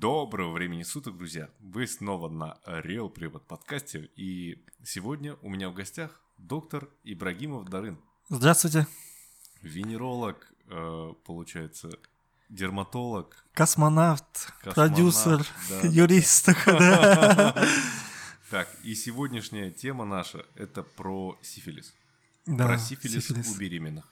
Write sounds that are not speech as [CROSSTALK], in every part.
Доброго времени суток, друзья! Вы снова на Real Препод подкасте, и сегодня у меня в гостях доктор Ибрагимов Дарын. Здравствуйте. Венеролог, э, получается, дерматолог. Космонавт, Космонавт, продюсер, да. юрист. [LAUGHS] да. [LAUGHS] Так, и сегодняшняя тема наша – это про сифилис. Да, про сифилис, у беременных.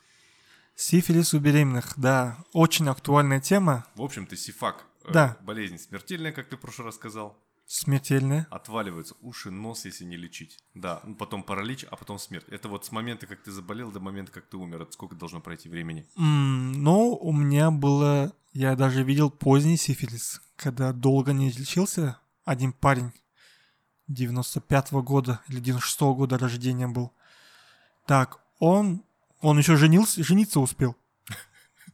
Сифилис у беременных, да. Очень актуальная тема, В общем-то, сифак э, Да. болезнь смертельная, как ты в прошлый раз сказал. смертельная. Отваливаются уши, нос, если не лечить. Да, ну, потом паралич, а потом смерть. Это вот с момента, как ты заболел, до момента, как ты умер. Это сколько должно пройти времени? М, Ну, у меня было... Я даже видел поздний сифилис, когда долго не лечился. Один парень 95-го года или 96-го года рождения был. Так, он... Он еще женился, жениться успел. [LAUGHS]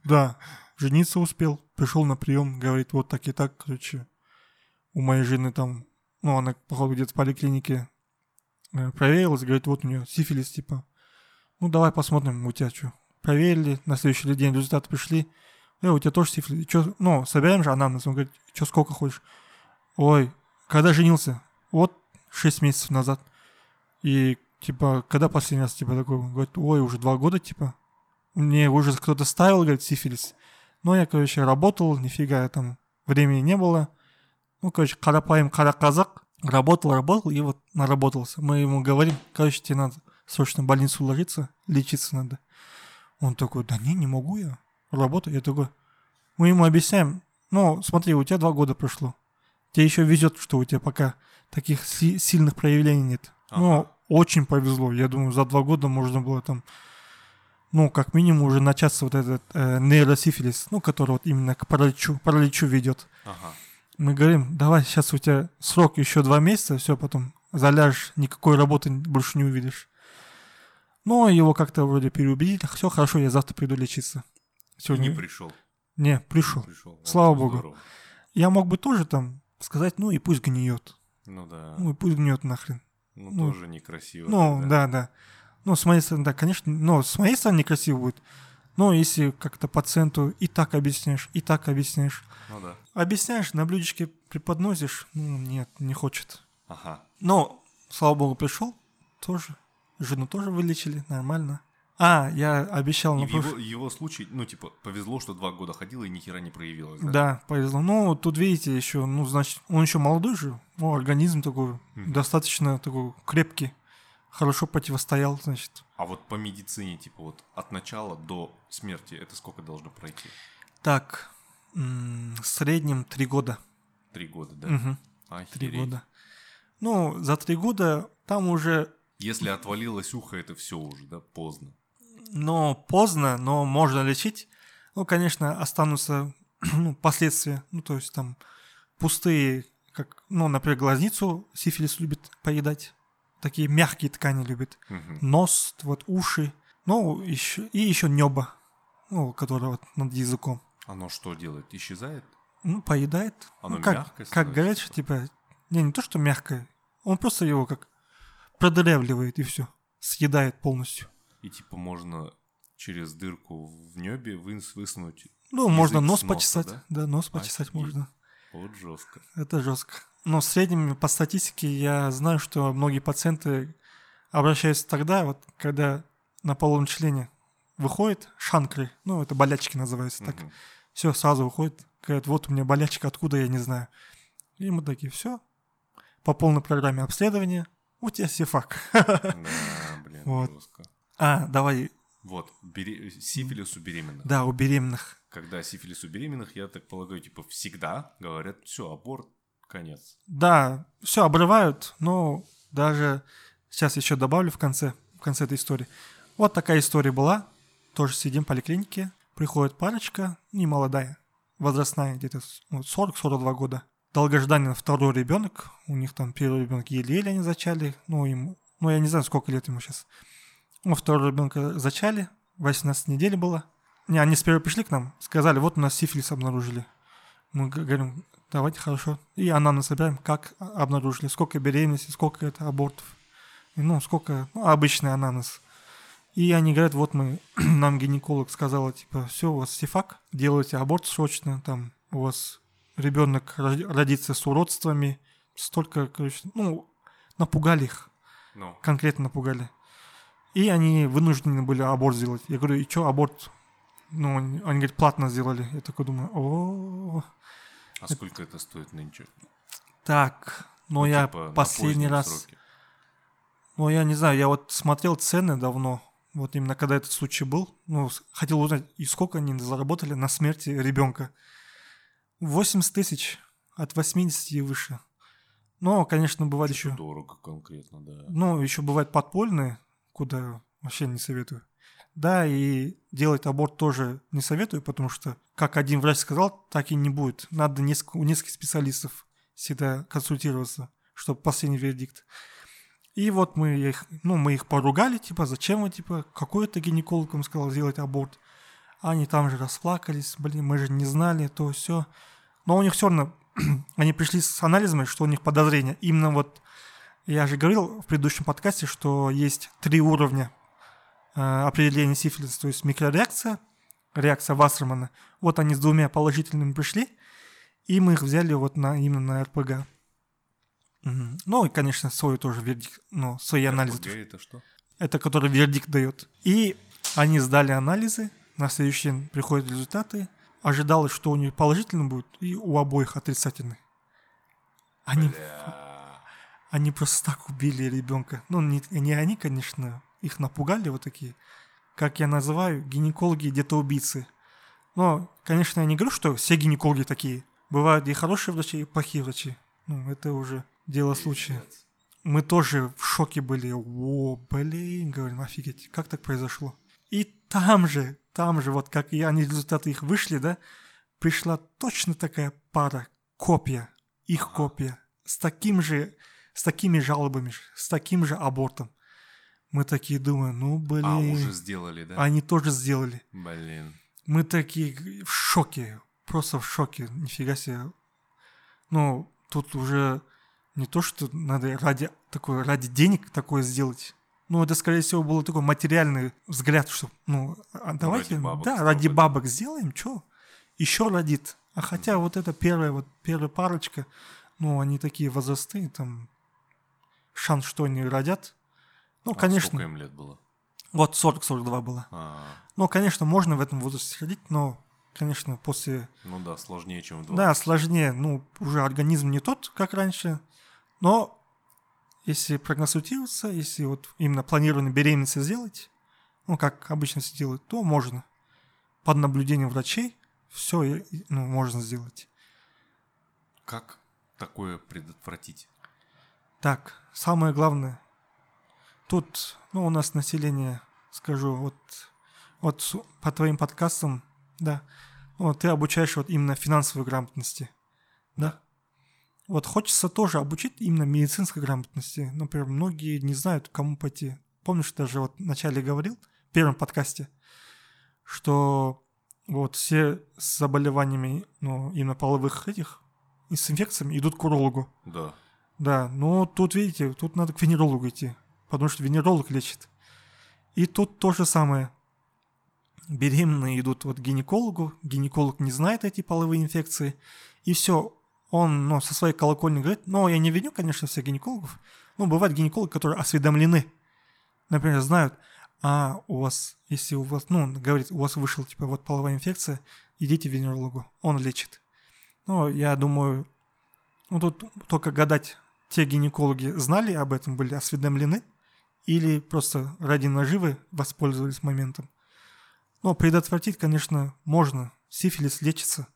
Да, жениться успел. Пришел на прием, говорит, вот так и так, короче. У моей жены там... Ну, она, походу, где-то в поликлинике э, проверилась, говорит, вот у нее сифилис, типа. Ну, давай посмотрим, у тебя что. Проверили, на следующий день результаты пришли. Э, у тебя тоже сифилис. Чё, ну, собираем же анамнез. Он говорит, что сколько хочешь? Ой, когда женился? Вот 6 месяцев назад. И, типа, когда последний раз, типа, такой? Говорит, ой, уже два года, типа. Мне уже кто-то ставил, говорит, сифилис. Но я, короче, работал, нифига там времени не было. Ну, короче, карапаем караказак. Работал, работал и вот наработался. Мы ему говорим, короче, тебе надо срочно в больницу ложиться, лечиться надо. Он такой, да не, не могу я. Работаю. Я такой, мы ему объясняем, ну, смотри, у тебя два года прошло. Тебе еще везет, что у тебя пока таких си- сильных проявлений нет. Ну, Ага. очень повезло. Я думаю, за два года можно было там, ну, как минимум уже начаться вот этот э, нейросифилис, ну, который вот именно к параличу, параличу ведет. Ага. Мы говорим, давай, сейчас у тебя срок еще два месяца, все, потом заляжешь, никакой работы больше не увидишь. Но его как-то вроде переубедили, все хорошо, я завтра приду лечиться. Сегодня... не пришел. Не, пришел. Пришел. Слава Вот, богу. здорово. Я мог бы тоже там сказать, ну и пусть гниет. Ну да. Ну и пусть гниет нахрен. Ну, ну, тоже некрасиво. Ну, тогда. да, да. Ну, с моей стороны, да, конечно, но с моей стороны некрасиво будет. Но если как-то пациенту и так объясняешь, и так объясняешь. Ну да. Объясняешь, на блюдечке преподносишь, ну, нет, не хочет. Ага. Но, слава богу, пришел тоже. Жену тоже вылечили, нормально. А, я обещал на прош- его, его случае, ну, типа, повезло, что два года ходила и ни хера не проявилось. Да. Да, повезло. Ну, тут видите, еще, ну, значит, он еще молодой же, ну, организм такой, Мгм. достаточно такой крепкий, хорошо противостоял, значит. А вот по медицине, типа, вот от начала до смерти, это сколько должно пройти? Так, в среднем три года. Три года, да? Мгм, Три года. Ну, за три года там уже, Если отвалилось ухо, это все уже, да, поздно. но поздно, но можно лечить. Ну, конечно, останутся [CLEARS THROAT] ну, последствия, ну, то есть там пустые, как, ну, например, глазницу сифилис любит поедать. Такие мягкие ткани любит. Мгм. нос, вот уши, ну, еще, и еще небо, ну, которое вот над языком. Оно что делает? Исчезает? Ну, поедает. Оно ну, как, мягкое Как что, типа, не, не то, что мягкое, он просто его как продырявливает и все, съедает полностью. И типа можно через дырку в небе высунуть. Ну, можно нос носа, почесать. да? Да, нос почесать Офигеть. можно. Вот жестко. Это жестко. Но в среднем, по статистике, я знаю, что многие пациенты обращаются тогда, вот, когда на половом члене выходит шанкры, ну, это болячки называются так. Мгм. Все, сразу выходит, говорят, вот у меня болячка, откуда, я не знаю. И мы такие, все, по полной программе обследования, у тебя сифак. Да, блин, Вот. жестко. А, давай, Вот, бере- сифилис у беременных. да, у беременных. Когда сифилис у беременных, я так полагаю, типа всегда говорят, все, аборт, конец. Да, все обрывают, но даже сейчас еще добавлю в конце, в конце этой истории. Вот такая история была. Тоже сидим в поликлинике, приходит парочка, не молодая, возрастная, где-то с- ну, 40-42 года. Долгожданен второй ребенок, у них там первый ребенок еле-еле они зачали, ну, ему, ну, я не знаю, сколько лет ему сейчас. Ну, второго ребенка зачали, 18 недель было. Не, они сперва пришли к нам, сказали, вот у нас сифилис обнаружили. Мы говорим, давайте, хорошо. И анамнез собираем, как обнаружили, сколько беременности, сколько это абортов. Ну, сколько, ну, обычный анамнез. И они говорят, вот мы, [CLEARS THROAT] нам гинеколог сказала, типа, все, у вас сифак, делайте аборт срочно, там, у вас ребенок родится с уродствами. Столько, короче, ну, напугали их. Ну, конкретно напугали. И они вынуждены были аборт сделать. Я говорю, и что аборт? Ну, они, они говорят, платно сделали. Я такой думаю, о а сколько это стоит нынче? Так, но Ну, я типа, последний раз... сроке. Ну, я не знаю, я вот смотрел цены давно, вот именно когда этот случай был, ну, хотел узнать, и сколько они заработали на смерти ребенка. 80 тысяч, от 80 и выше. Но, конечно, бывает еще... Дорого конкретно, да. Ну, еще бывают подпольные, куда вообще не советую. Да, и делать аборт тоже не советую, потому что, как один врач сказал, так и не будет. Надо несколько, у нескольких специалистов всегда консультироваться, чтобы последний вердикт. И вот мы их, ну, мы их поругали, типа, зачем вы, типа, какой-то гинеколог им сказал сделать аборт. Они там же расплакались, блин, мы же не знали, то все. Но у них все равно, [CLEARS THROAT] они пришли с анализами, что у них подозрения. Именно вот, я же говорил в предыдущем подкасте, что есть три уровня э, определения сифилиса, то есть микрореакция, реакция Вассермана. Вот они с двумя положительными пришли, и мы их взяли вот на, именно на РПГ. Мгм. Ну и, конечно, свой тоже вердикт, ну, свои анализы. РПГ это что? Это который вердикт дает. И они сдали анализы, на следующий день приходят результаты. Ожидалось, что у них положительный будет, и у обоих отрицательный. Они, Бля. они просто так убили ребенка. Ну, не, не они, конечно, их напугали вот такие. Как я называю, гинекологи детоубийцы. Но, конечно, я не говорю, что все гинекологи такие. Бывают и хорошие врачи, и плохие врачи. Ну, это уже дело случая. Мы тоже в шоке были. О, блин, говорим, офигеть, как так произошло? И там же, там же, вот как и они, результаты их вышли, да, пришла точно такая пара, копия, их копия, с таким же, с такими жалобами, с таким же абортом. Мы такие думаем, ну, блин, А, уже сделали, да? они тоже сделали. Блин. Мы такие в шоке, просто в шоке, нифига себе. Ну, тут уже не то, что надо ради, такое, ради денег такое сделать. Ну, это, скорее всего, был такой материальный взгляд, что, ну, а давайте, бабок да, ради бабок сделаем, что? Еще родит. А хотя вот эта первая, вот первая парочка, ну, они такие возрастные, там, шанс, что они родят. Ну, А конечно, Сколько им лет было? вот 40-42 было. А, Ну, конечно, можно в этом возрасте ходить, но, конечно, после... ну да, сложнее, чем в 20. Да, сложнее. Ну, уже организм не тот, как раньше. Но если проконсультироваться, если вот именно планированную беременность сделать, ну, как обычно все делают, то можно. Под наблюдением врачей все ну, можно сделать. Как такое предотвратить? Так, самое главное. Тут, ну, у нас население, скажу, вот, вот по твоим подкастам, да, вот ты обучаешь вот именно финансовой грамотности, да. Вот хочется тоже обучить именно медицинской грамотности. Например, многие не знают, к кому пойти. Помнишь, даже вот вначале говорил, в первом подкасте, что вот все с заболеваниями, ну, именно половых этих, и с инфекциями идут к урологу. Да. Да, но тут, видите, тут надо к венерологу идти, потому что венеролог лечит. И тут то же самое. Беременные идут вот к гинекологу, гинеколог не знает эти половые инфекции, и все, он ну, со своей колокольни говорит, ну, я не виню, конечно, всех гинекологов, но бывают гинекологи, которые осведомлены, например, знают, а у вас, если у вас, ну, говорит, у вас вышла, типа, вот половая инфекция, идите к венерологу, он лечит. Ну, я думаю, ну, тут только гадать, те гинекологи знали об этом, были осведомлены, или просто ради наживы воспользовались моментом. Но предотвратить, конечно, можно. Сифилис лечится.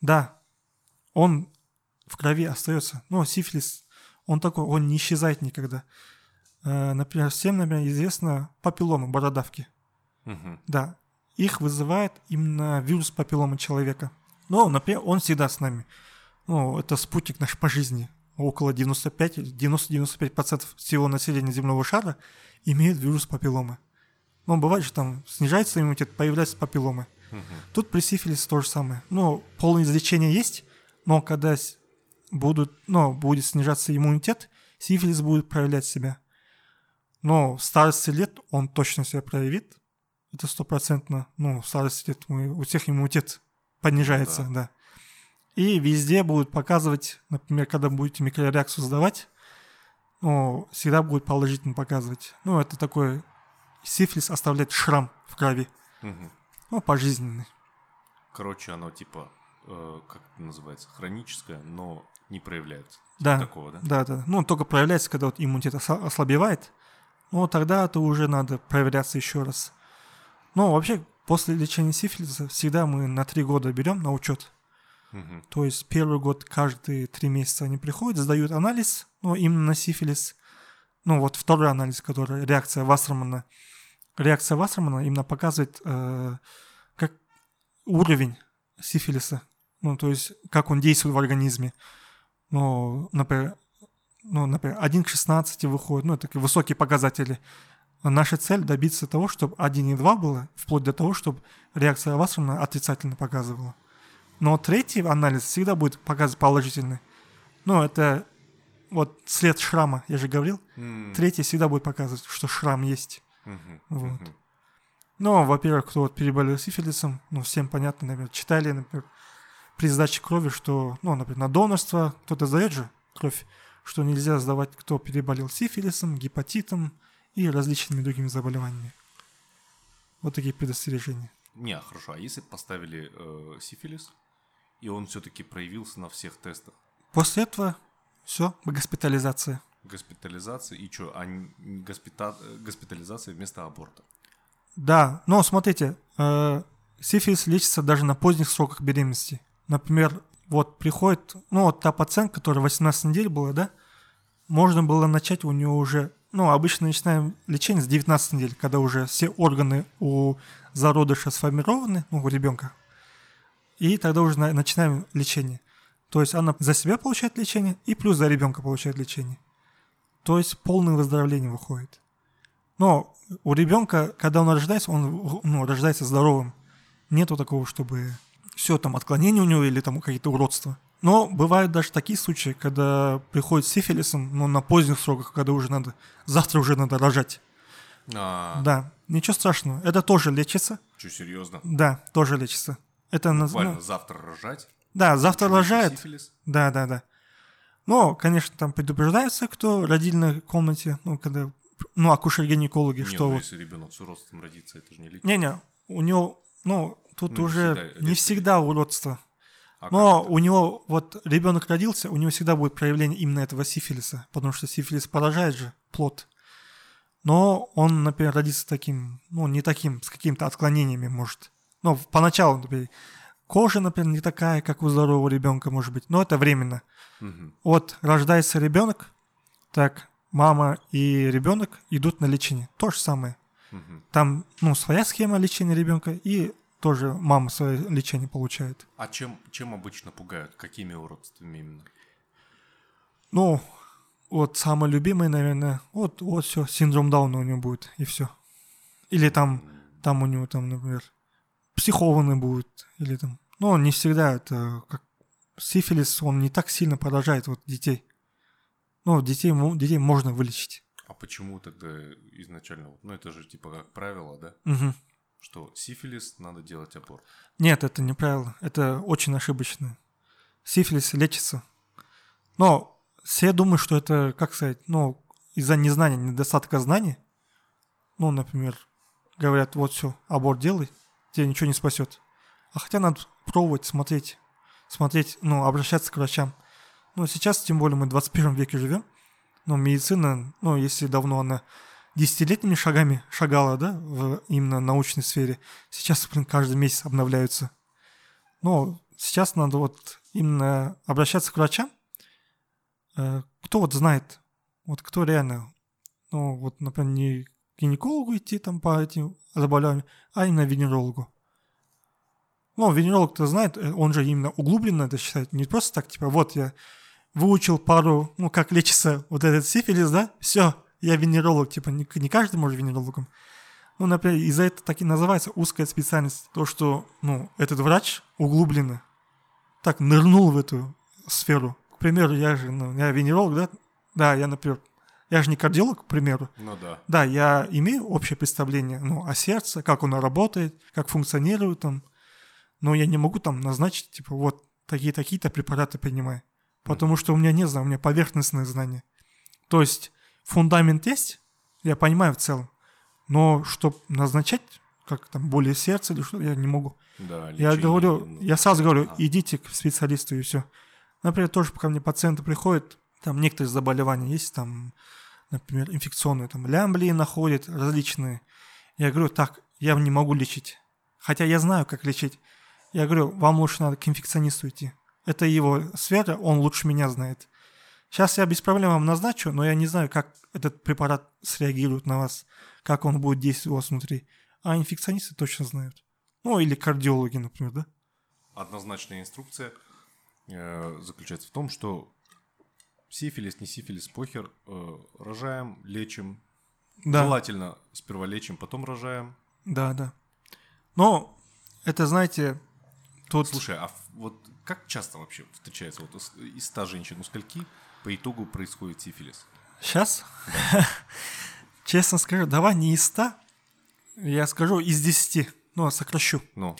Да, он в крови остается. Но сифилис, он такой, он не исчезает никогда. Э, Например, всем, например, известно папилломы, бородавки. Мгм. Да, их вызывает именно вирус папилломы человека. Но, например, он всегда с нами. Ну, это спутник наш по жизни. Около 95, 90-95% всего населения земного шара имеет вирус папилломы. Но бывает, что там снижается иммунитет, появляются папилломы. Мгм. Тут при сифилисе то же самое. Ну, полное излечение есть, но когда будут, ну, будет снижаться иммунитет, сифилис будет проявлять себя. Но в старости лет он точно себя проявит. Это стопроцентно. Ну, в старости лет мы, у всех иммунитет понижается, Ну да. И везде будут показывать, например, когда будете микрореакцию сдавать, ну, всегда будет положительно показывать. Ну, это такой сифилис оставляет шрам в крови. Мгм. Ну, пожизненный. Короче, оно типа, э, как это называется, хроническое, но не проявляется. Типа Да. Такого, да? Да, да. Ну, он только проявляется, когда вот иммунитет ослабевает. Ну, тогда это уже надо проверяться еще раз. Ну, вообще, после лечения сифилиса всегда мы на три года берем на учет. Мгм. То есть первый год каждые три месяца они приходят, сдают анализ, ну, именно на сифилис. Ну, вот второй анализ, который реакция Вассермана. Реакция Вассермана именно показывает, э, как уровень сифилиса. Ну, то есть, как он действует в организме. Ну, например, ну, например, 1 к 16 выходит, ну, такие высокие показатели. Наша цель добиться того, чтобы 1 и 2 было, вплоть до того, чтобы реакция Вассермана отрицательно показывала. Но третий анализ всегда будет показывать положительный. Ну, это вот след шрама, я же говорил. М, Третий всегда будет показывать, что шрам есть. мгм, Вот. мгм. Ну, во-первых, кто вот переболел сифилисом, ну, всем понятно, например, читали, например, при сдаче крови, что, ну, например, на донорство кто-то сдает же кровь, что нельзя сдавать, кто переболел сифилисом, гепатитом и различными другими заболеваниями. Вот такие предостережения. Не, хорошо, а если поставили э, сифилис, и он все-таки проявился на всех тестах, После этого все, госпитализация. госпитализация, и что, а госпита- госпитализация вместо аборта? Да, но смотрите, э, сифилис лечится даже на поздних сроках беременности. Например, вот приходит, ну вот та пациентка, которая 18 недель была, да, можно было начать у нее уже, ну обычно начинаем лечение с 19 недель, когда уже все органы у зародыша сформированы, ну у ребенка, и тогда уже на- начинаем лечение. То есть она за себя получает лечение и плюс за ребенка получает лечение. То есть полное выздоровление выходит. Но у ребенка, когда он рождается, он ну, рождается здоровым. Нету такого, чтобы все там отклонения у него или там какие-то уродства. Но бывают даже такие случаи, когда приходит с сифилисом, но на поздних сроках, когда уже надо, завтра уже надо рожать. А, Да, ничего страшного. Это тоже лечится. Что, серьезно? Да, тоже лечится. Это Буквально ну, завтра рожать? да, завтра рожает. Сифилис? Да, да, да. Но, конечно, там предупреждается, кто в родильной комнате, ну, когда, ну, акушер-гинекологи, Не, что ну вот если ребенок с уродством родится, это же не лечит. Не-не, у него, ну, тут Ну, не уже всегда не всегда уродство. А Но у него, вот ребенок родился, у него всегда будет проявление именно этого сифилиса, потому что сифилис поражает же плод. Но он, например, родится таким, ну, не таким, с какими-то отклонениями, может. Ну, поначалу, например, кожа, например, не такая, как у здорового ребенка, может быть, но это временно. Мгм. Вот рождается ребенок, так, мама и ребенок идут на лечение. То же самое. Мгм. Там, ну, своя схема лечения ребенка, и тоже мама свое лечение получает. А чем, чем обычно пугают? Какими уродствами именно? Ну, вот самое любимое, наверное, вот, вот все, синдром Дауна у него будет, и все. Или там, там у него, там, например, психованный будет, или там, ну, не всегда это, как сифилис, он не так сильно поражает вот детей. Ну, детей, детей можно вылечить. А почему тогда изначально? Ну, это же типа как правило, да? Мгм. Что сифилис надо делать аборт. Нет, это неправильно. Это очень ошибочно. Сифилис лечится. Но все думают, что это, как сказать, ну, из-за незнания, недостатка знаний. Ну, например, говорят, вот все, аборт делай, тебе ничего не спасет. А хотя надо пробовать, смотреть, смотреть, ну, обращаться к врачам. Ну, сейчас, тем более, мы в 21 веке живем. Но медицина, ну, если давно она десятилетними шагами шагала, да, в именно научной сфере, сейчас, блин, каждый месяц обновляются. Но сейчас надо вот именно обращаться к врачам, э, кто вот знает, вот кто реально, ну, вот, например, не гинекологу идти там по этим заболеваниям, а именно венерологу. Ну, венеролог-то знает, э, он же именно углубленно это считает, не просто так, типа, вот я выучил пару, ну, как лечится вот этот сифилис, да, все, я венеролог, типа, не, не каждый может венерологом. Ну, например, из-за этого так и называется узкая специальность. То, что, ну, этот врач углубленно так нырнул в эту сферу. К примеру, я же, ну, я венеролог, да? Да, я, например, я же не кардиолог, к примеру. Ну да. Да, я имею общее представление, ну, о сердце, как оно работает, как функционирует там. Но я не могу там назначить, типа, вот, такие-такие-то препараты принимай. Потому что у меня нет знания, у меня поверхностные знания. То есть фундамент есть, я понимаю в целом. Но чтобы назначать, как там, более сердца или что, я не могу. Да, Я лечение, говорю, ну, я сразу говорю, а. идите к специалисту и все. Например, тоже ко мне пациенты приходят, там некоторые заболевания есть, там, например, инфекционные, там, лямблии находят, различные. Я говорю, так, я не могу лечить. Хотя я знаю, как лечить. Я говорю, вам лучше надо к инфекционисту идти. Это его сфера, он лучше меня знает. Сейчас я без проблем вам назначу, но я не знаю, как этот препарат среагирует на вас, как он будет действовать у вас внутри. А инфекционисты точно знают. Ну, или кардиологи, например, да? Однозначная инструкция э, заключается в том, что сифилис, не сифилис, похер, э, рожаем, лечим. Да. Желательно сперва лечим, потом рожаем. Да, да. Но это, знаете, тут... Слушай, а вот как часто вообще встречается вот из, 100 женщин, у скольки по итогу происходит сифилис? Сейчас? [LAUGHS] Честно скажу, давай не из 100, я скажу из 10. Ну, сокращу. Ну,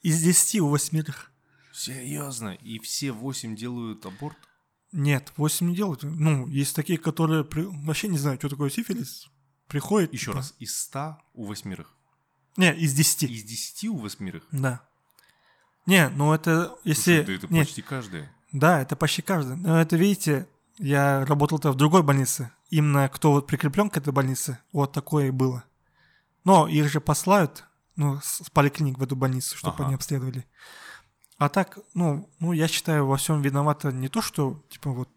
Из 10 у восьмерых. серьезно? И все 8 делают аборт? Нет, 8 не делают. Ну, есть такие, которые при- вообще не знают, что такое сифилис. Приходят... Еще типа- раз, из 100 у восьмерых. Не, из 10. Из 10 у восьмерых? Да. Не, ну это... Если... Слушай, да это не, почти каждая. Да, это почти каждый. Но это, видите, я работал-то в другой больнице. Именно кто вот прикреплен к этой больнице, вот такое и было. Но их же послают, ну, с поликлиник в эту больницу, чтобы Ага. они обследовали. А так, ну, ну, я считаю, во всем виновато не то, что, типа, вот,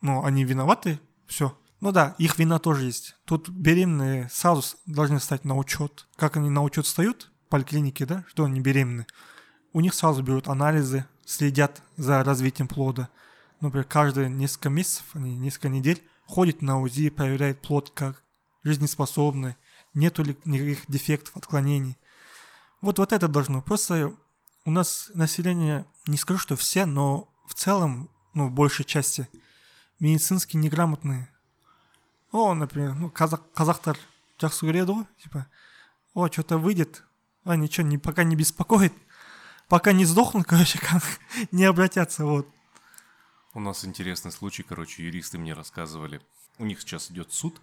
ну, они виноваты, все. Ну да, их вина тоже есть. Тут беременные сразу должны стать на учет. Как они на учет встают в поликлинике, да, что они беременны. У них сразу берут анализы, следят за развитием плода. Например, каждые несколько месяцев, они несколько недель ходят на УЗИ, проверяют плод как жизнеспособный, нету ли никаких дефектов, отклонений. Вот, вот это должно. Просто у нас население, не скажу, что все, но в целом, ну, в большей части, медицински неграмотные. О, например, ну, казах, казахтар жақсы көреді типа, о, что-то выйдет, а ничего, не, пока не беспокоит, пока не сдохнут, [LAUGHS] короче, как, не обратятся, вот. У нас интересный случай, короче, юристы мне рассказывали. У них сейчас идет суд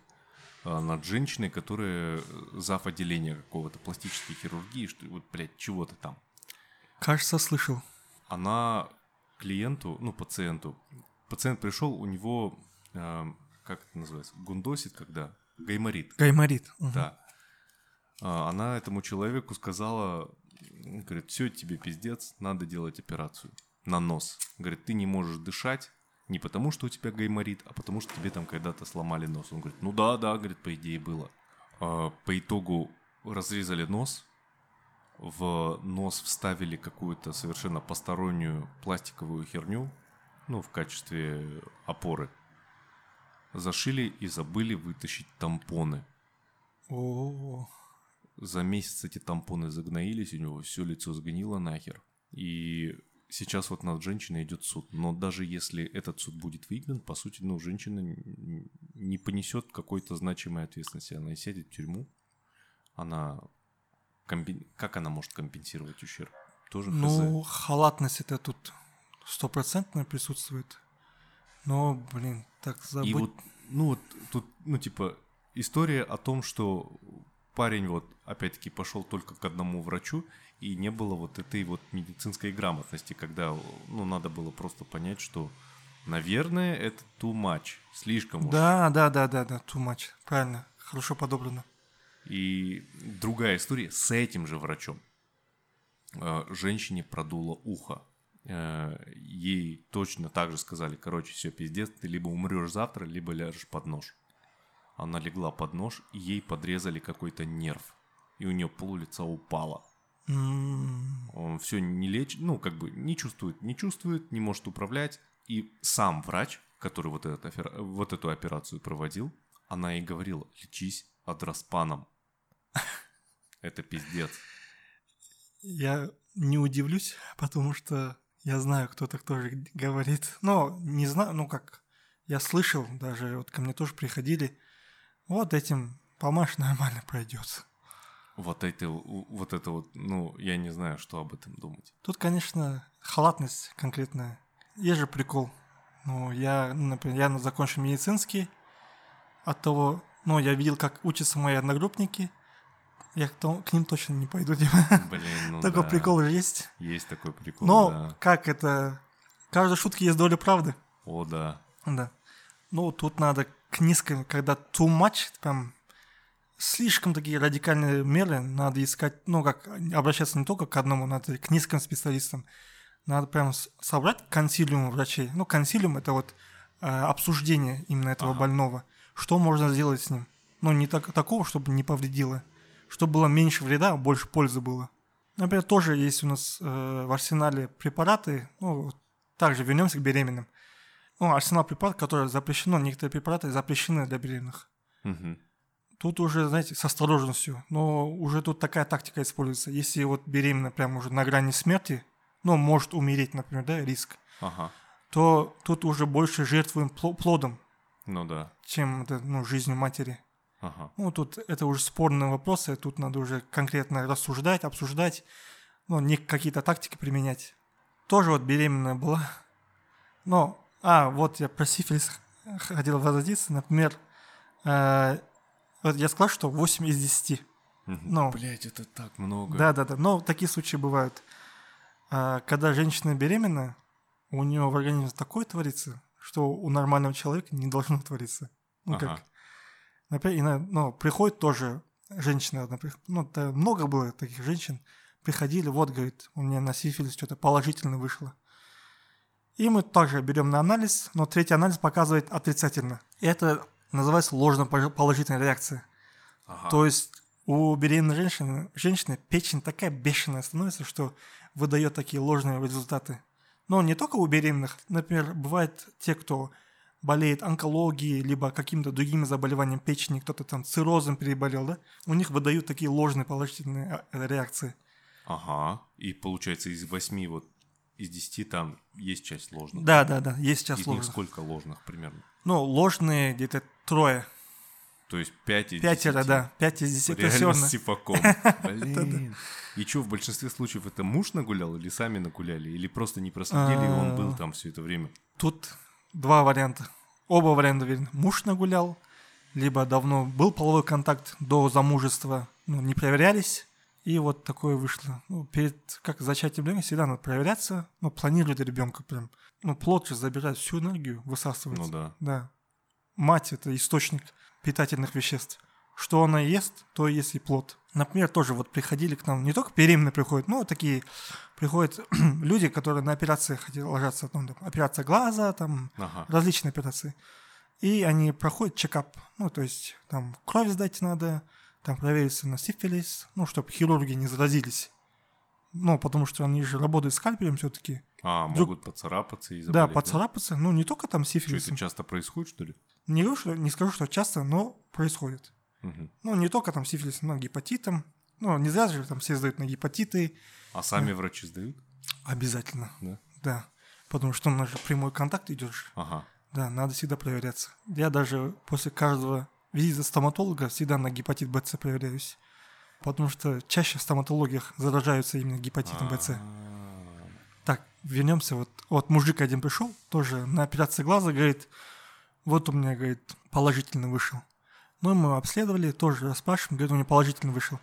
а, над женщиной, которая э, зав. отделения какого-то пластической хирургии, что вот, блядь, чего-то там. Кажется, слышал. Она клиенту, ну, пациенту, пациент пришел, у него, а, как это называется, гундосит, когда? Гайморит. Гайморит. Мгм. Да. А, Она этому человеку сказала, говорит, все, тебе пиздец, надо делать операцию на нос. Говорит, ты не можешь дышать не потому, что у тебя гайморит, а потому, что тебе там когда-то сломали нос. Он говорит, ну да, да, говорит, по идее было. А, По итогу разрезали нос, в нос вставили какую-то совершенно постороннюю пластиковую херню, ну, в качестве опоры. Зашили и забыли вытащить тампоны. О, За месяц эти тампоны загноились, у него все лицо сгнило нахер. И сейчас вот над женщиной идет суд. Но даже если этот суд будет выигран, по сути, ну, женщина не понесет какой-то значимой ответственности. Она и сядет в тюрьму. Она... компен- Как она может компенсировать ущерб? Тоже хз. ну, халатность это тут стопроцентно присутствует. Но, блин, так забыть. И вот, ну вот тут, ну типа, история о том, что парень вот, опять-таки, пошел только к одному врачу, и не было вот этой вот медицинской грамотности, когда, ну, надо было просто понять, что, наверное, это too much, слишком уж. Да, да, да, да, да, too much. Правильно, хорошо подобрано. И другая история с этим же врачом. Э, Женщине продуло ухо. Э, Ей точно так же сказали, короче, все, пиздец, ты либо умрешь завтра, либо ляжешь под нож. Она легла под нож, и ей подрезали какой-то нерв. И у нее пол лица упало. Он все не лечит, ну, как бы не чувствует, не чувствует, не может управлять. И сам врач, который вот, этот, вот эту операцию проводил, она ей говорила, лечись адраспаном. Это пиздец. Я не удивлюсь, потому что я знаю, кто так тоже говорит. Но не знаю, ну как, я слышал, даже вот ко мне тоже приходили. Вот этим помашь нормально пройдет. Вот это, вот это вот, ну, я не знаю, что об этом думать. Тут, конечно, халатность конкретная. Есть же прикол. Ну, я, например, я закончил медицинский, от того, ну, я видел, как учатся мои одногруппники, я к, к ним точно не пойду. Блин, ну Такой да. прикол же есть. Есть такой прикол, Но да. как это... В каждой шутке есть доля правды. О, да. Да. Ну, тут надо к низким, когда too much, прям слишком такие радикальные меры, надо искать, ну, как обращаться не только к одному, надо к низким специалистам. Надо прям собрать консилиум врачей. Ну, консилиум это вот э, обсуждение именно этого Ага. больного. Что можно сделать с ним? Ну, не так, такого, чтобы не повредило. Чтобы было меньше вреда, а больше пользы было. Например, тоже есть у нас э, в арсенале препараты, ну, также вернемся к беременным. Ну, арсенал препаратов, которые запрещено, некоторые препараты запрещены для беременных. Мгм. Тут уже, знаете, с осторожностью. Но уже тут такая тактика используется. Если вот беременна прям уже на грани смерти, ну, может умереть, например, да, риск, Ага. то тут уже больше жертвуем пло- плодом, Ну да. чем это, ну, жизнью матери. Ага. Ну, тут это уже спорные вопросы, тут надо уже конкретно рассуждать, обсуждать, ну, не какие-то тактики применять. Тоже вот беременная была. Но, а, вот я про сифилис хотел возразиться, например, э, вот я сказал, что 8 из 10. Мгм. Ну, Блять, это так много. Да, да, да. Но такие случаи бывают. А, когда женщина беременна, у нее в организме такое творится, что у нормального человека не должно твориться. Ну, Ага. как, например, ну, приходит тоже женщина, например, ну, много было таких женщин, приходили, вот, говорит, у меня на сифилис что-то положительно вышло. И мы также берем на анализ, но третий анализ показывает отрицательно. И это называется ложно-положительная реакция. Ага. То есть у беременной женщины, женщины печень такая бешеная становится, что выдает такие ложные результаты. Но не только у беременных. Например, бывает те, кто болеет онкологией, либо каким-то другими заболеваниями печени, кто-то там циррозом переболел, да? У них выдают такие ложные положительные а, реакции. Ага. И получается, из восьми вот из десяти там есть часть ложных. Да, да, да, есть сейчас Из них ложных. сколько ложных примерно? Ну, ложные где-то трое. То есть пять из Пятеро, 10. да. Пять из десяти. Это Реально всё с равно. сифаком. [LAUGHS] Блин. И что, в большинстве случаев это муж нагулял или сами нагуляли? Или просто не проследили, и он был А. там все это время? Тут два варианта. Оба варианта верны. Муж нагулял, либо давно был половой контакт до замужества, ну, не проверялись, и вот такое вышло. Ну, перед как зачатием ребенка всегда надо проверяться, ну, планировать ребенка прям. Ну, плод же забирает всю энергию, высасывает. Ну да. Да. Мать – это источник питательных веществ. Что она ест, то есть и плод. Например, тоже вот приходили к нам, не только беременные приходят, но такие приходят [CLEARS THROAT] люди, которые на операции хотели ложаться, ну, там, операция глаза, там, Ага. различные операции. И они проходят чекап, ну, то есть там кровь сдать надо, там провериться на сифилис, ну, чтобы хирурги не заразились. Ну, потому что они же работают скальпелем все-таки. А, Вдруг- могут поцарапаться и Да, заболеть. поцарапаться, ну, не только там Что сифилис. это часто происходит, что ли? Не, говорю, что, не скажу, что часто, но происходит. Ну, не только там сифилис, но гепатитом. Ну, не зря же там все сдают на гепатиты. А сами врачи сдают? Обязательно. Да. Да. Потому что у нас же прямой контакт идет. Ага. Да, надо всегда проверяться. Я даже после каждого визита стоматолога всегда на гепатит БЦ проверяюсь. Потому что чаще в стоматологиях заражаются именно гепатитом БЦ. А, Так, вернемся. Вот, вот мужик один пришел, тоже на операции глаза, говорит, вот у меня, говорит, положительно вышел. Ну, мы его обследовали, тоже спрашиваем, говорит, у меня положительно вышел.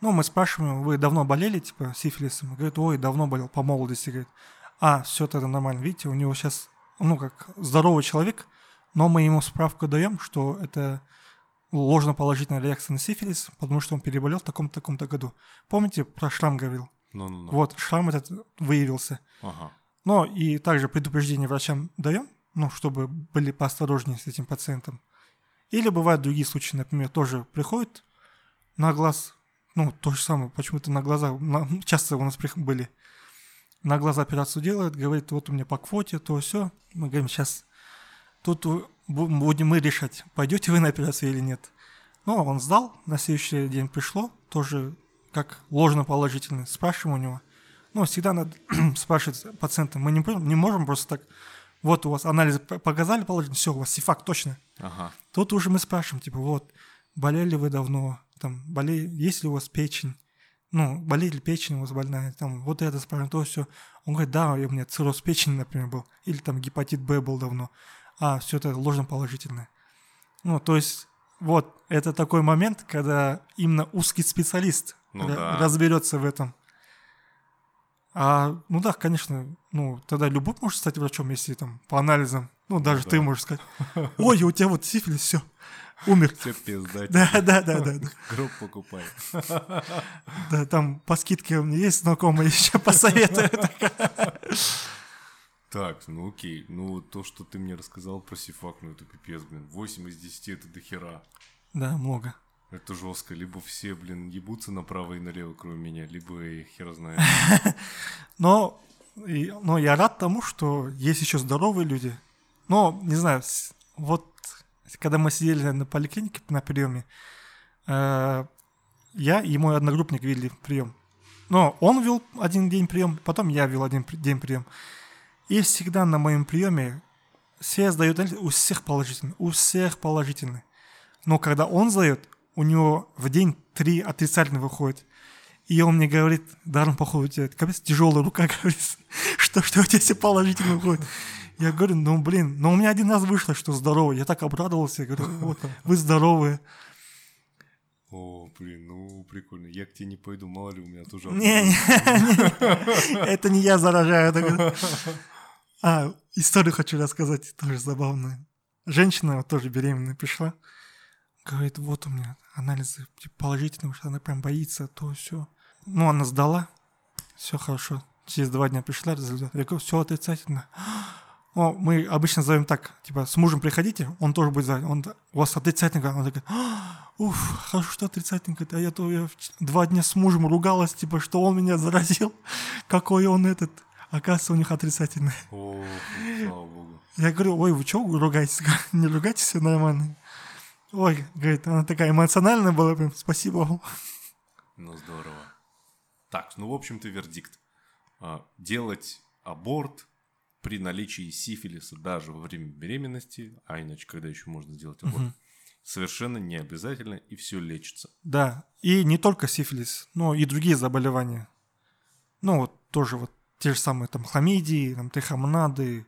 Ну, мы спрашиваем, вы давно болели, типа, сифилисом? Говорит, ой, давно болел, по молодости, говорит. А, все тогда нормально, видите, у него сейчас, ну, как здоровый человек, но мы ему справку даем, что это ложно-положительная реакция на сифилис, потому что он переболел в таком-то, таком-то году. Помните, про шрам говорил? Ну-ну-ну. Вот, шрам этот выявился. Ага. Но и также предупреждение врачам даем, ну, чтобы были поосторожнее с этим пациентом. Или бывают другие случаи, например, тоже приходит на глаз, ну, то же самое, почему-то на глаза, на- [LAUGHS] часто у нас были, на глаза операцию делают, говорит, вот у меня по квоте, то все. Мы говорим, сейчас тут будем мы решать, пойдете вы на операцию или нет. Ну, он сдал, на следующий день пришло, тоже как ложно-положительно, спрашиваем у него. Ну, всегда надо [CLEARS THROAT] спрашивать пациента. Мы не, не можем просто так, вот у вас анализы показали положительно, все, у вас сифак точно. Ага. Тут уже мы спрашиваем, типа, вот, болели вы давно, там, болеет, есть ли у вас печень, ну, болеет ли печень у вас больная, там, вот это спрашиваем, то все. Он говорит, да, у меня цирроз печени, например, был, или там гепатит Б был давно. А, все это ложно положительное. Ну, то есть, вот, это такой момент, когда именно узкий специалист Ну да. разберется в этом. А, ну да, конечно, ну, тогда любой может стать врачом, если там по анализам, ну, даже ты да. можешь сказать, ой, у тебя вот сифилис, все, умер. Все пизда. Да, да, да, да. Гроб [LAUGHS] покупай. [LAUGHS] Да, там по скидке у меня есть знакомые, [LAUGHS] еще посоветуют. Так, ну окей. Ну, то, что ты мне рассказал про сифак, ну это пипец, блин. 8 из 10 это дохера. Да, много. Это жестко. Либо все, блин, ебутся направо и налево, кроме меня, либо и хер знает. [LAUGHS] Но, и- но я рад тому, что есть еще здоровые люди. Но, не знаю, вот когда мы сидели на поликлинике на приеме, э, я и мой одногруппник вели прием. Но он вел один день прием, потом я вел один день прием. И всегда на моем приеме все сдают, у всех положительный, у всех положительный. Но когда он сдает, у него в день три отрицательных выходит. И он мне говорит, Даром, походу, у тебя капец тяжелая рука, [LAUGHS] говорит, что, что у тебя все положительно выходит. Я говорю, ну, блин, но у меня один раз вышло, что здорово. Я так обрадовался, я говорю, вот, вы здоровые. О, блин, ну прикольно. Я к тебе не пойду, мало ли у меня тоже... Не, не, не, это не я заражаю. это. А, историю хочу рассказать, тоже забавную. Женщина тоже беременная пришла, говорит, вот у меня анализы типа, положительные, потому что она прям боится, то все. Ну, она сдала, все хорошо. Через два дня пришла результат. Я говорю, все отрицательно. [GASPS] О, мы обычно зовем так, типа, с мужем приходите, он тоже будет звать. Он, у вас отрицательно. Он такой, «А, уф, хорошо, что отрицательно. Говорит, а я то я два дня с мужем ругалась, типа, что он меня заразил. [LAUGHS] Какой он этот. Оказывается, у них отрицательный. О, слава богу. Я говорю, ой, вы чего ругаетесь? [LAUGHS] Не ругайтесь, все нормально. Ой, говорит, она такая эмоциональная была, прям, спасибо вам. Ну, здорово. Так, ну, в общем-то, вердикт. А, Делать аборт при наличии сифилиса даже во время беременности, а иначе когда еще можно сделать аборт, совершенно не обязательно, и все лечится. Да, и не только сифилис, но и другие заболевания. Ну, вот тоже вот те же самые там хламидии, там трихомонады,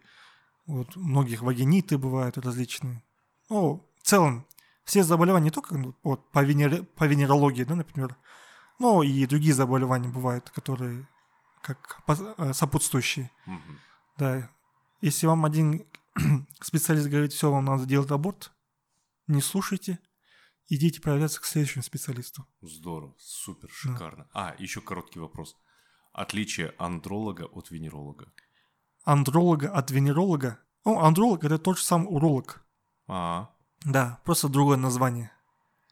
вот многих вагиниты бывают различные. Ну, в целом, все заболевания не только ну, вот, по, венер... по венерологии, да, например, но и другие заболевания бывают, которые как э, сопутствующие. Мгм. Да. Если вам один [CLEARS THROAT] специалист говорит, все, вам надо делать аборт, не слушайте, идите проверяться к следующему специалисту. Здорово, супер, шикарно. А, еще короткий вопрос. Отличие андролога от венеролога. Андролога от венеролога. Ну, андролог это тот же самый уролог. А, Да, просто другое название.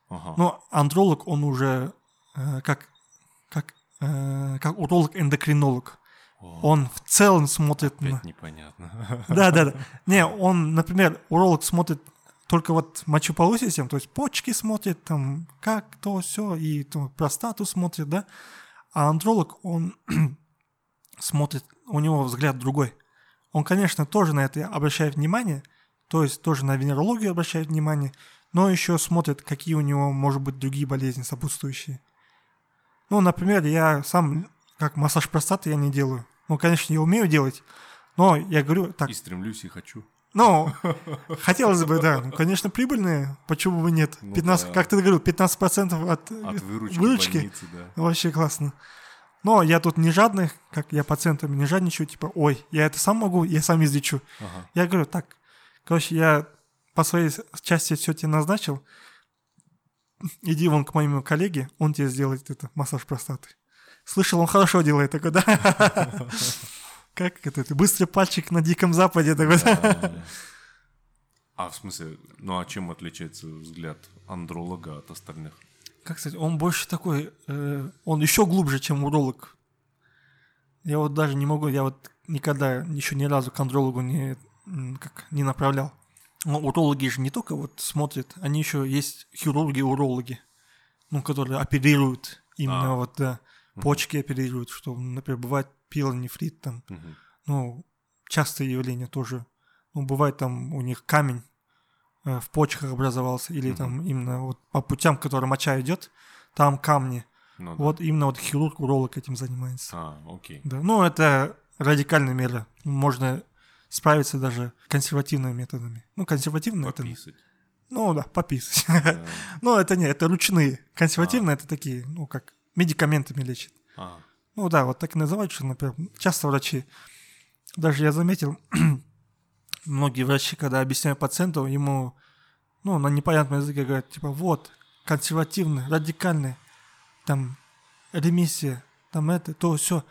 ага. Но андролог, он уже э, как, как, э, как уролог-эндокринолог. О, Он в целом смотрит на... опять непонятно. [LAUGHS] Да, да, да. Не, он, например, уролог смотрит только вот мочеполовую систему, то есть почки смотрит, там, как то, все, и то, простату смотрит, да. А андролог, он [CLEARS THROAT] смотрит, у него взгляд другой. Он, конечно, тоже на это обращает внимание, то есть тоже на венерологию обращает внимание, но еще смотрит, какие у него, может быть, другие болезни сопутствующие. Ну, например, я сам, как массаж простаты я не делаю. Ну, конечно, я умею делать, но я говорю, так, И стремлюсь, и хочу. ну, хотелось бы, да. Ну, конечно, прибыльные, почему бы нет? Ну 15, да. как ты говорил, 15% от, От выручки, выручки. больницы, да. Вообще классно. Но я тут не жадный, как я пациентами не жадничаю, типа, ой, я это сам могу, я сам излечу. Ага. Я говорю, так, короче, я по своей части все тебе назначил, иди вон к моему коллеге, он тебе сделает это, массаж простаты. Слышал, он хорошо делает, такой, да? [LAUGHS] Как это, ты быстрый пальчик на Диком Западе, такой, да? [LAUGHS] А в смысле, ну а чем отличается взгляд андролога от остальных? Как сказать, он больше такой, э, он еще глубже, чем уролог. Я вот даже не могу, я вот никогда еще ни разу к андрологу не, как, не направлял. Но урологи же не только вот смотрят, они еще есть хирурги и урологи, ну, которые оперируют именно А. вот, да, почки оперируют, что, например, бывает пилонефрит там, Мгм. ну, частое явление тоже. Ну, бывает там у них камень э, в почках образовался, или Мгм. там именно вот по путям, которые моча идет, там камни. Ну да. Вот именно вот хирург, уролог этим занимается. А, окей. Да, ну это радикальная мера. Можно справиться даже консервативными методами. Ну, консервативные это... Пописать. Ну да, пописать. Да. [LAUGHS] Ну, это не, это ручные. Консервативные это такие, ну, как медикаментами лечат. А, Ну да, вот так и называют, что, например, часто врачи, даже я заметил, [CLEARS THROAT] многие врачи, когда объясняют пациенту, ему, ну, на непонятном языке говорят, типа, вот, консервативный, радикальный, там, ремиссия, там это, то, все.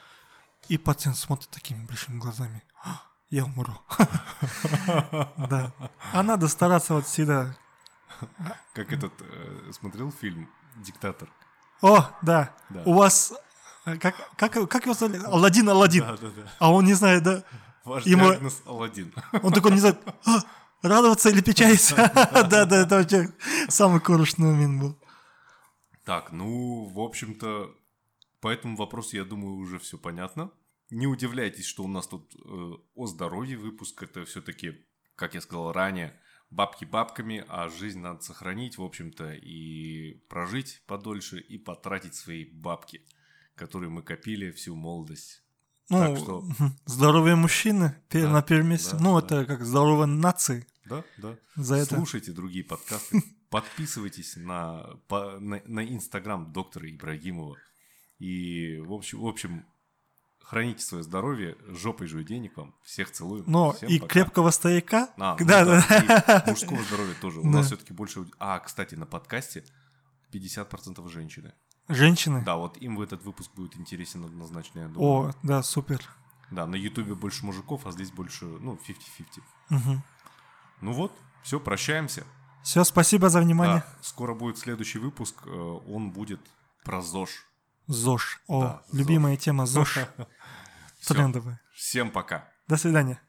И пациент смотрит такими большими глазами. «А, Я умру. [LAUGHS] Да. А надо стараться вот всегда. как этот, э, смотрел фильм «Диктатор»? О, да, у вас... э, Как, как, как его зовут? Аладдин, Аладдин. Да, да, да. А он не знает, да? Ваш Ему- диагноз Аладдин. [LAUGHS] Он такой не знает, «А, радоваться или печалиться. [LAUGHS] Да, да, это вообще самый корочный момент был. Так, ну, в общем-то, по этому вопросу, я думаю, уже все понятно. Не удивляйтесь, что у нас тут э, о здоровье выпуск. Это все-таки, как я сказал ранее, бабки бабками, а жизнь надо сохранить, в общем-то, и прожить подольше, и потратить свои бабки, которые мы копили всю молодость. Ну, Так что- мгм, здоровые мужчины Да, на первом месте. да, Ну, да. это как здоровые нации Да, да. за это. Слушайте другие подкасты, [LAUGHS] подписывайтесь на, по- на, на инстаграм доктора Ибрагимова. И, в общем, в общем, храните свое здоровье, жопой жуй денег вам. Всех целую. Но Всем и пока. крепкого стояка. А, [LAUGHS] ну да, да, да. и мужского здоровья тоже. У Да. нас все-таки больше... А, кстати, на подкасте 50% женщины. Женщины. Да, вот им в этот выпуск будет интересен однозначно, я думаю. О, да, супер. Да, на ютубе больше мужиков, а здесь больше, ну, 50-50. Угу. Ну вот, все, прощаемся. Все, спасибо за внимание. Да, скоро будет следующий выпуск. э, Он будет про ЗОЖ. ЗОЖ. О, Да, ЗОЖ. любимая тема ЗОЖ. [LAUGHS] Трендовая. Всем пока. До свидания.